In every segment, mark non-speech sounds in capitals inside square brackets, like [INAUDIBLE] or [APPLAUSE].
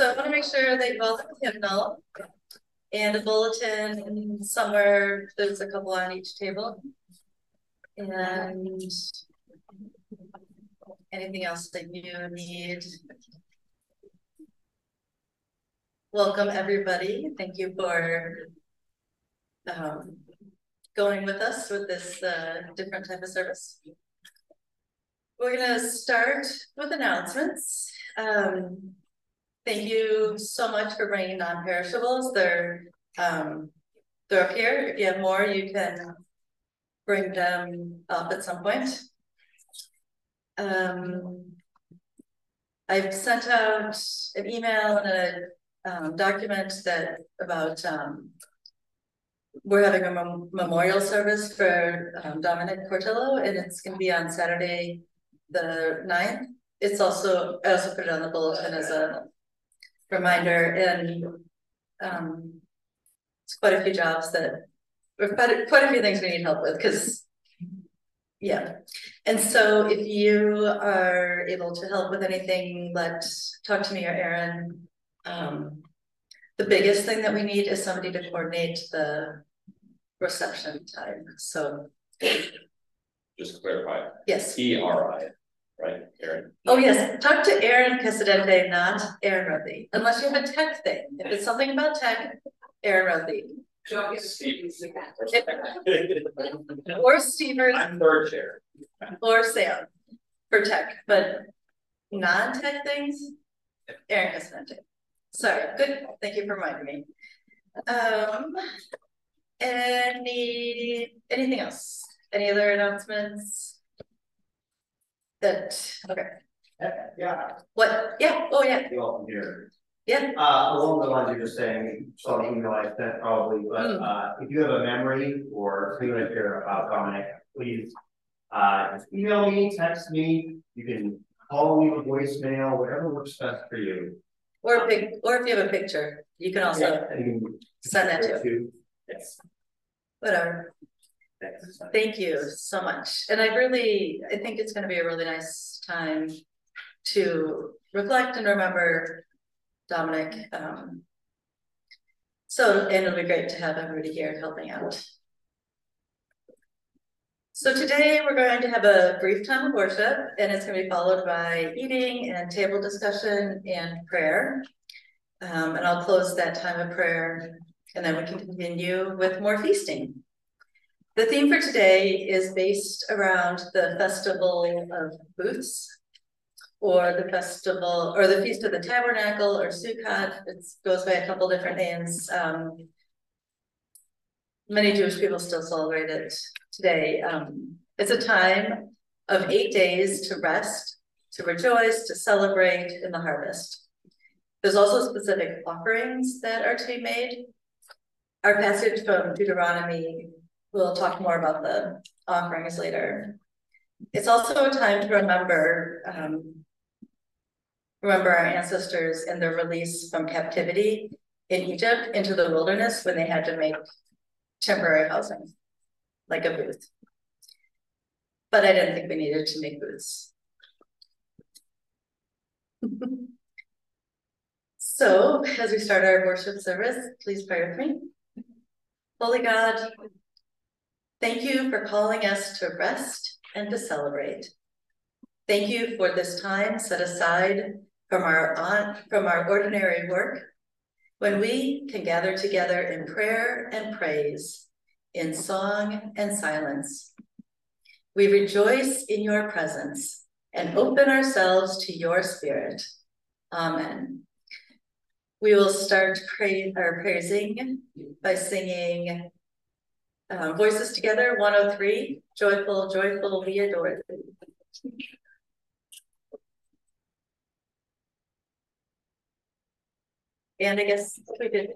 so I want to make sure that you all have a hymnal and a bulletin and somewhere there's a couple on each table. And anything else that you need. Welcome everybody. Thank you for um, going with us with this uh, different type of service. We're going to start with announcements. Um, thank you so much for bringing non-perishables. They're um, they're up here. If you have more, you can bring them up at some point. Um, I've sent out an email and a um, document that about um, we're having a mem memorial service for um, Dominic Cortillo, and it's going to be on Saturday the 9th. It's also, I also put it on the bulletin as a reminder and um, it's quite a few jobs that, or quite a, quite a few things we need help with because, yeah. And so if you are able to help with anything, let talk to me or Aaron. Um, the biggest thing that we need is somebody to coordinate the reception time. So just clarify. Yes. E R I right, Aaron? Oh, yes, talk to Aaron Casadente, not Aaron Ruthy, unless you have a tech thing. If it's something about tech, Aaron Ruthy. [LAUGHS] Or Stevers. I'm third chair. Or Sam for tech, but non-tech things, Aaron Casadente. Sorry, good, thank you for reminding me. Um, any, anything else? Any other announcements? That, okay, Yeah, what, yeah, oh, yeah, you all can hear. yeah, Uh, along the lines you're just saying, saw the email I sent probably, but, Mm. uh, if you have a memory or something to share about Dominic, please. Uh, just email me, text me, you can call me with voicemail, whatever works best for you. or a pic, or if you have a picture, you can also you can send that to. Yes. whatever. Thank you so much. And I really, I think it's gonna be a really nice time to reflect and remember Dominic. Um, so, and it'll be great to have everybody here helping out. So today we're going to have a brief time of worship and it's gonna be followed by eating and table discussion and prayer. Um, and I'll close that time of prayer and then we can continue with more feasting. The theme for today is based around the Festival of Booths, or the festival, or the Feast of the Tabernacle, or Sukkot. It goes by a couple different names. Um, many Jewish people still celebrate it today. Um, it's a time of eight days to rest, to rejoice, to celebrate in the harvest. There's also specific offerings that are to be made. Our passage from Deuteronomy We'll talk more about the offerings later. It's also a time to remember um, remember our ancestors and their release from captivity in Egypt into the wilderness when they had to make temporary housing, like a booth. But I didn't think we needed to make booths. [LAUGHS] so, as we start our worship service, please pray with me. Holy God, Thank you for calling us to rest and to celebrate. Thank you for this time set aside from our on, from our ordinary work when we can gather together in prayer and praise, in song and silence. We rejoice in your presence and open ourselves to your spirit. Amen. We will start or praising by singing um, voices together, 103, joyful, joyful, we adore thee. And I guess we did.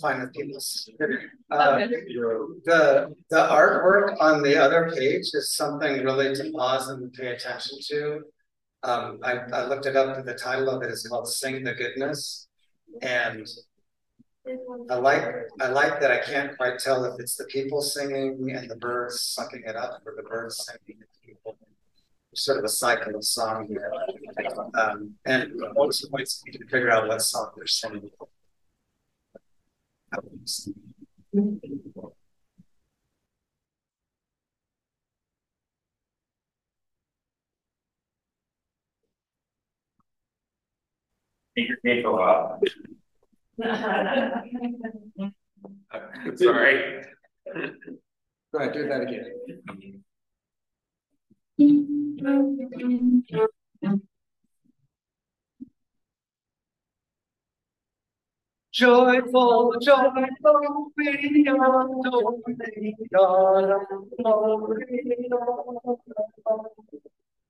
Fine with. Uh, the, the artwork on the other page is something really to pause and pay attention to. Um, I, I looked it up, the title of it is called Sing the Goodness. And I like I like that I can't quite tell if it's the people singing and the birds sucking it up or the birds singing the people. sort of a cycle of song here. Um, and once, once you can figure out what song they're singing. Take your while. Sorry. Go ahead, do that again. Joyful, joyful, we are glory, God, glory,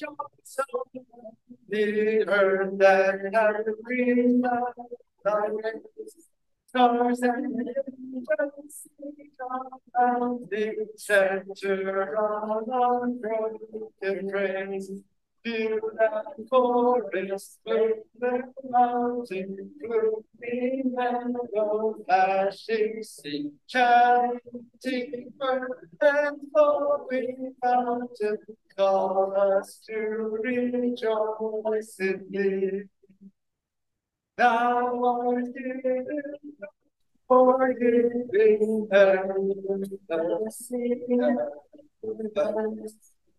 and joys of the earth have breathed thy. Stars and angels around the center of our broken praise. Fill that forest with the mountain, gloomy meadow, flashing sea, chanting bird and flowing fountain, call us to rejoice in thee. Thou art given, forgiving, and the sea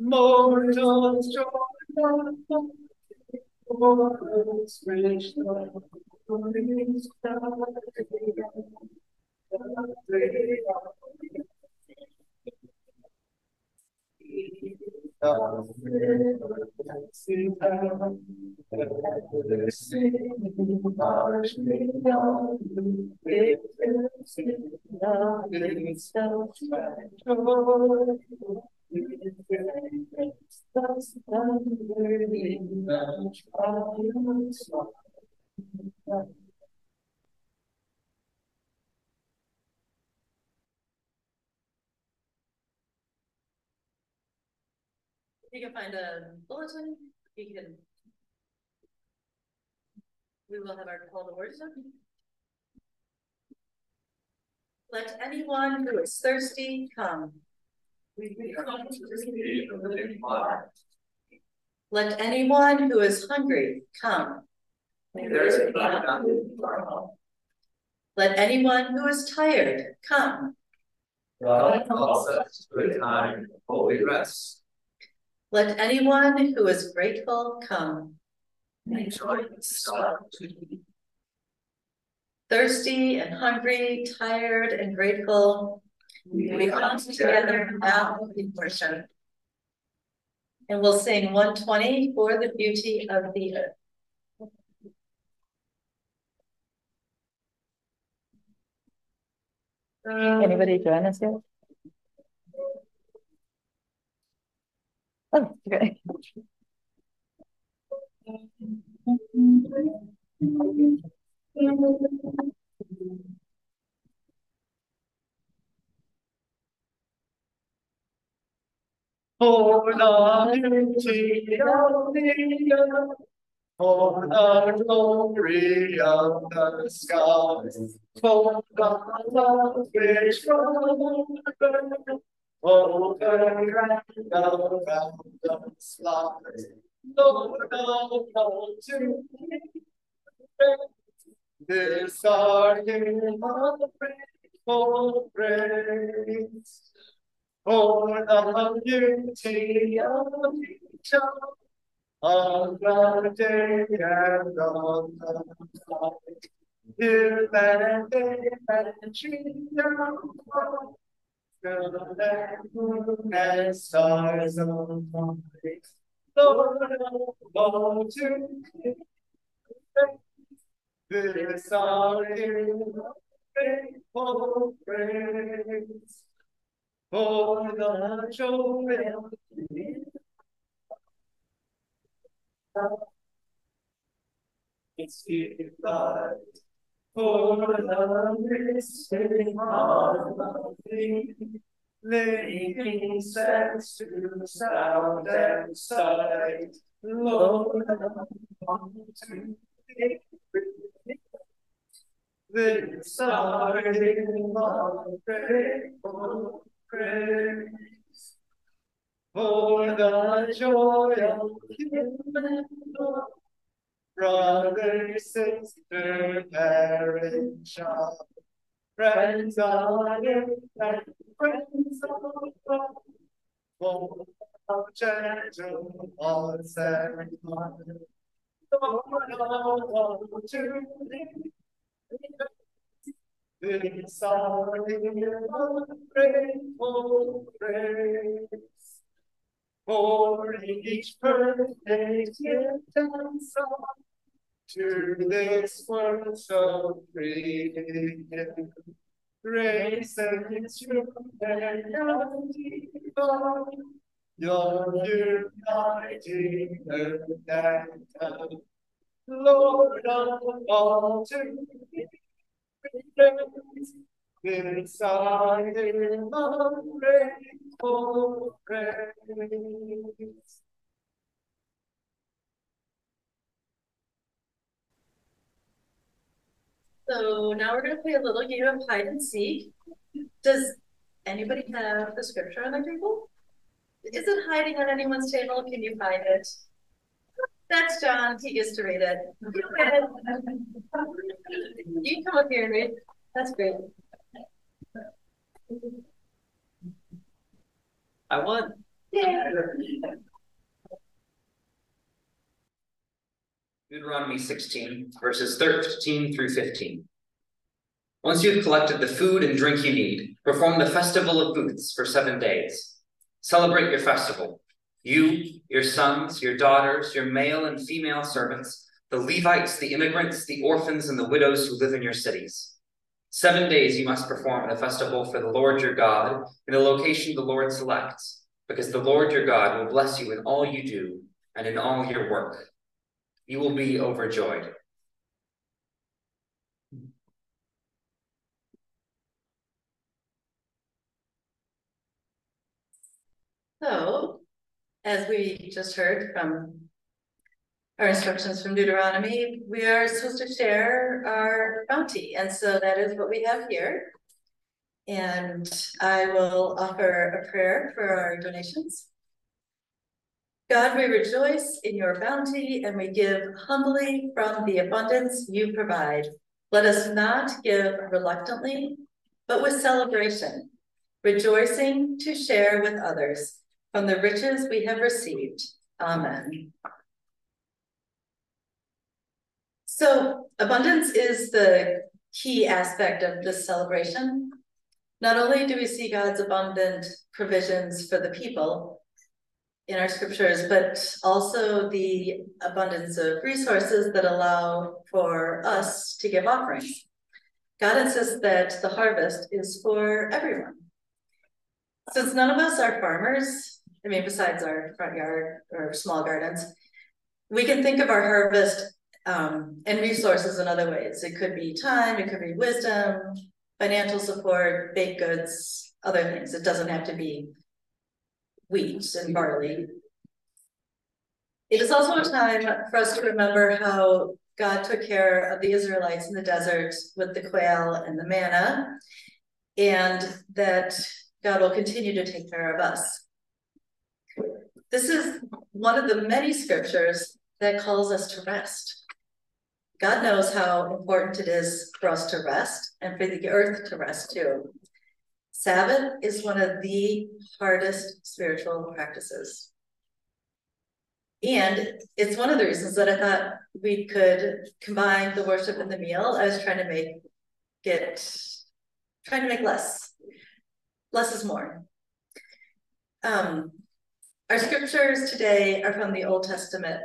to Mortals joy, mortals wish You can find a bulletin, you can. We will have our call to order. Let anyone who is thirsty come. Let anyone who is hungry come. Let anyone who is tired come. God calls us to a time of holy rest. Let anyone who is grateful come. Enjoy the start Thirsty and hungry, tired and grateful, we come together now in worship. And we'll sing one twenty for the beauty of the earth. Anybody join us yet? Oh, okay. [LAUGHS] For the beauty of the earth, for the glory of the skies, for the love which earth, for the grand around the skies, Lord all to this our of grateful praise. For the beauty of each other, On the day and the night. Till that day and tree and stars on light. Lord of all to this our faithful praise. For the of it's God for the mystery of the Living sense to sound and sight, Lord, to the starting of grateful praise. For the joy of human brother, sister, parent, child, friends on and friends on earth, full of gentle hearts and minds. Lord. This our grateful praise. For each birthday gift and song to this world so free. Grace and truth and divine, your uniting earth and heaven. Lord of all to be So now we're gonna play a little game of hide and seek. Does anybody have the scripture on their table? Is it hiding on anyone's table? Can you find it? That's John. He gets to read it. You come up here and read. That's great. I won. Deuteronomy sixteen, verses thirteen through fifteen. Once you have collected the food and drink you need, perform the festival of booths for seven days. Celebrate your festival. You, your sons, your daughters, your male and female servants, the Levites, the immigrants, the orphans, and the widows who live in your cities. Seven days you must perform the festival for the Lord your God in the location the Lord selects, because the Lord your God will bless you in all you do and in all your work. You will be overjoyed. So, as we just heard from our instructions from Deuteronomy, we are supposed to share our bounty, and so that is what we have here. And I will offer a prayer for our donations. God, we rejoice in your bounty and we give humbly from the abundance you provide. Let us not give reluctantly, but with celebration, rejoicing to share with others from the riches we have received. Amen. So abundance is the key aspect of this celebration. Not only do we see God's abundant provisions for the people in our scriptures, but also the abundance of resources that allow for us to give offerings. God insists that the harvest is for everyone. Since none of us are farmers, I mean, besides our front yard or small gardens, we can think of our harvest um, and resources in other ways. It could be time, it could be wisdom, financial support, baked goods, other things. It doesn't have to be wheat and barley. It is also a time for us to remember how God took care of the Israelites in the desert with the quail and the manna, and that God will continue to take care of us. This is one of the many scriptures that calls us to rest. God knows how important it is for us to rest and for the earth to rest too. Sabbath is one of the hardest spiritual practices. And it's one of the reasons that I thought we could combine the worship and the meal. I was trying to make it, trying to make less. Less is more. Um, our scriptures today are from the Old Testament,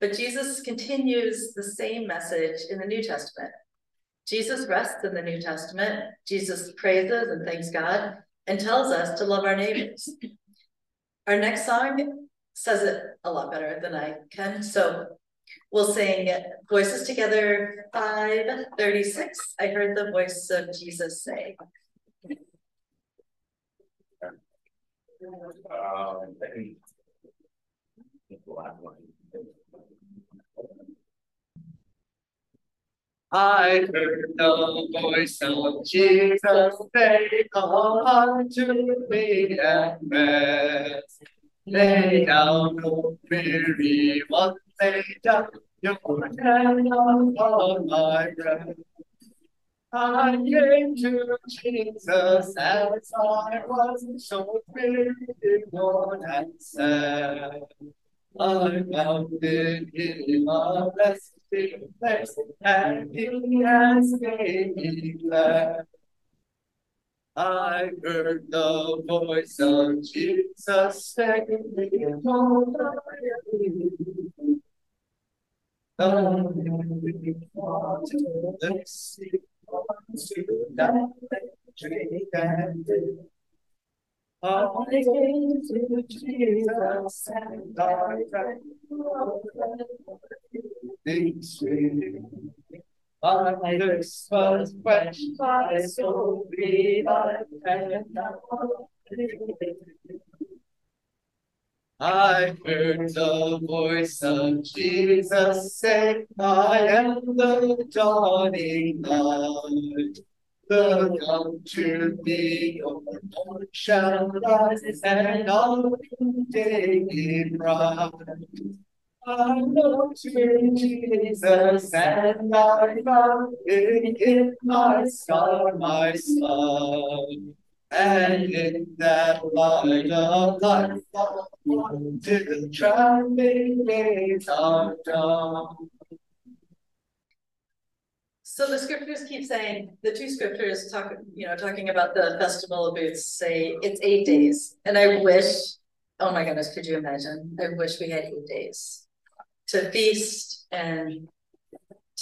but Jesus continues the same message in the New Testament. Jesus rests in the New Testament. Jesus praises and thanks God and tells us to love our neighbors. Our next song says it a lot better than I can. So we'll sing Voices Together 536. I heard the voice of Jesus say. Um, I think. I heard the voice of Jesus say, Come unto me and rest. Lay down, no weary one, lay down your hand upon my breast. I came to Jesus as I was, so weary, worn and sad. I found in him a resting place, and he has made me glad. I heard the voice of Jesus saying, "Don't the sea, to that drink and I lips was quenched, my soul and I heard the voice of Jesus say, I am the dawning light. Look unto me, your Lord shall rise, and all day be bright. I look to Jesus and I found it in my star, my sun. And in that light of life, till traveling days are done. So the scriptures keep saying, the two scriptures talk, you know, talking about the festival of booths say it's eight days. And I wish, oh my goodness, could you imagine? I wish we had eight days to feast and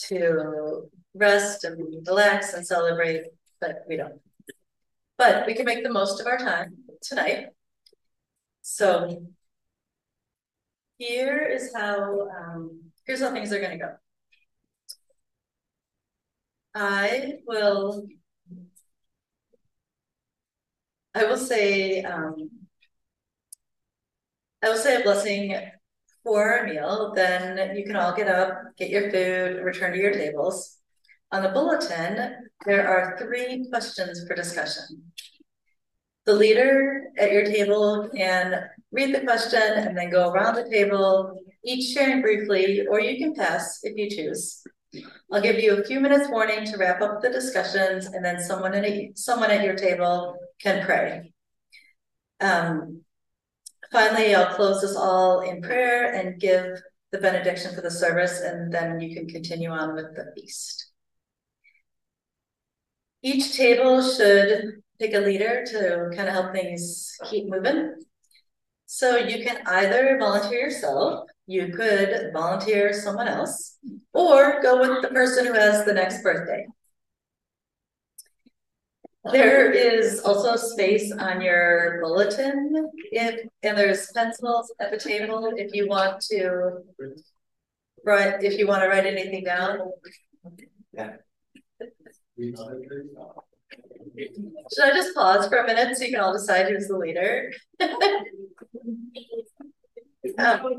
to rest and relax and celebrate, but we don't. But we can make the most of our time tonight. So here is how um, here's how things are going to go. I will I will say um, I will say a blessing for a meal, then you can all get up, get your food, return to your tables. On the bulletin, there are three questions for discussion. The leader at your table can read the question and then go around the table, each sharing briefly, or you can pass if you choose. I'll give you a few minutes warning to wrap up the discussions and then someone at, a, someone at your table can pray. Um, Finally, I'll close this all in prayer and give the benediction for the service, and then you can continue on with the feast. Each table should pick a leader to kind of help things keep moving. So you can either volunteer yourself, you could volunteer someone else, or go with the person who has the next birthday. There is also space on your bulletin if and there's pencils at the table if you want to write if you want to write anything down. Yeah. Should I just pause for a minute so you can all decide who's the leader? um,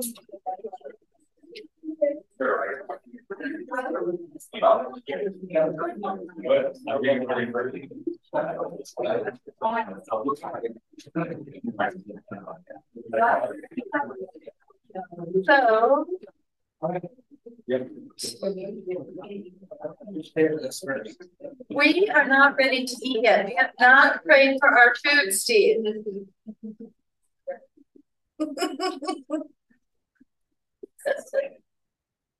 so. We are not ready to eat yet. We have not prayed for our food, Steve.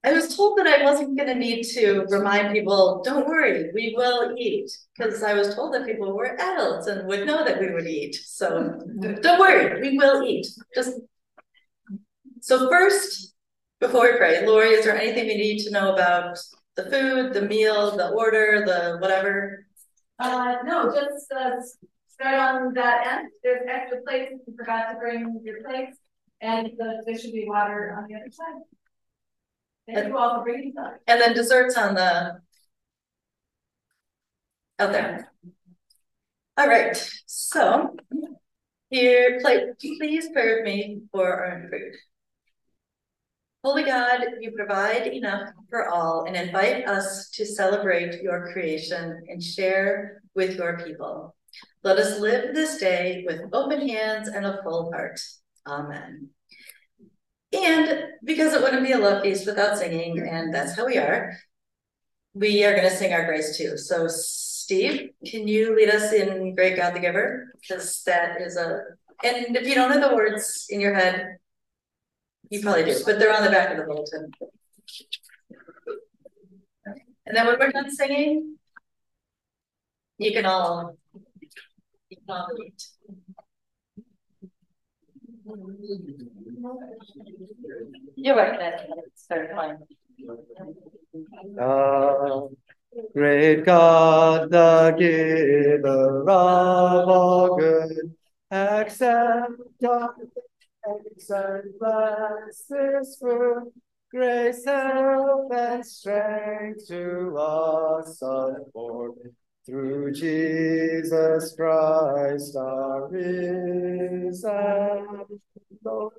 I was told that I wasn't gonna need to remind people, don't worry, we will eat, because I was told that people were adults and would know that we would eat, so don't worry, we will eat, just. So first, before we pray, Lori, is there anything we need to know about the food, the meal, the order, the whatever? Uh, no, just, uh, start on that end, there's extra plates, if you forgot to bring your plates, and the, there should be water on the other side. Thank you all for bringing that. And then desserts on the. Out there. All right, so. Here, play, please pray with me for our food. Holy God, you provide enough for all and invite us to celebrate your creation and share with your people. Let us live this day with open hands and a full heart. Amen. And because it wouldn't be a love feast without singing, and that's how we are, we are going to sing our grace too. So, Steve, can you lead us in Great God the Giver? Because that is a, and if you don't have the words in your head, you probably do, but they're on the back of the bulletin. And then when we're done singing, you can all, you can all eat. You're right, it's very fine. Ah, great God, the giver of all good, accept our and bless this food. Grace, health, and strength to us afford. Through Jesus Christ, our risen Lord.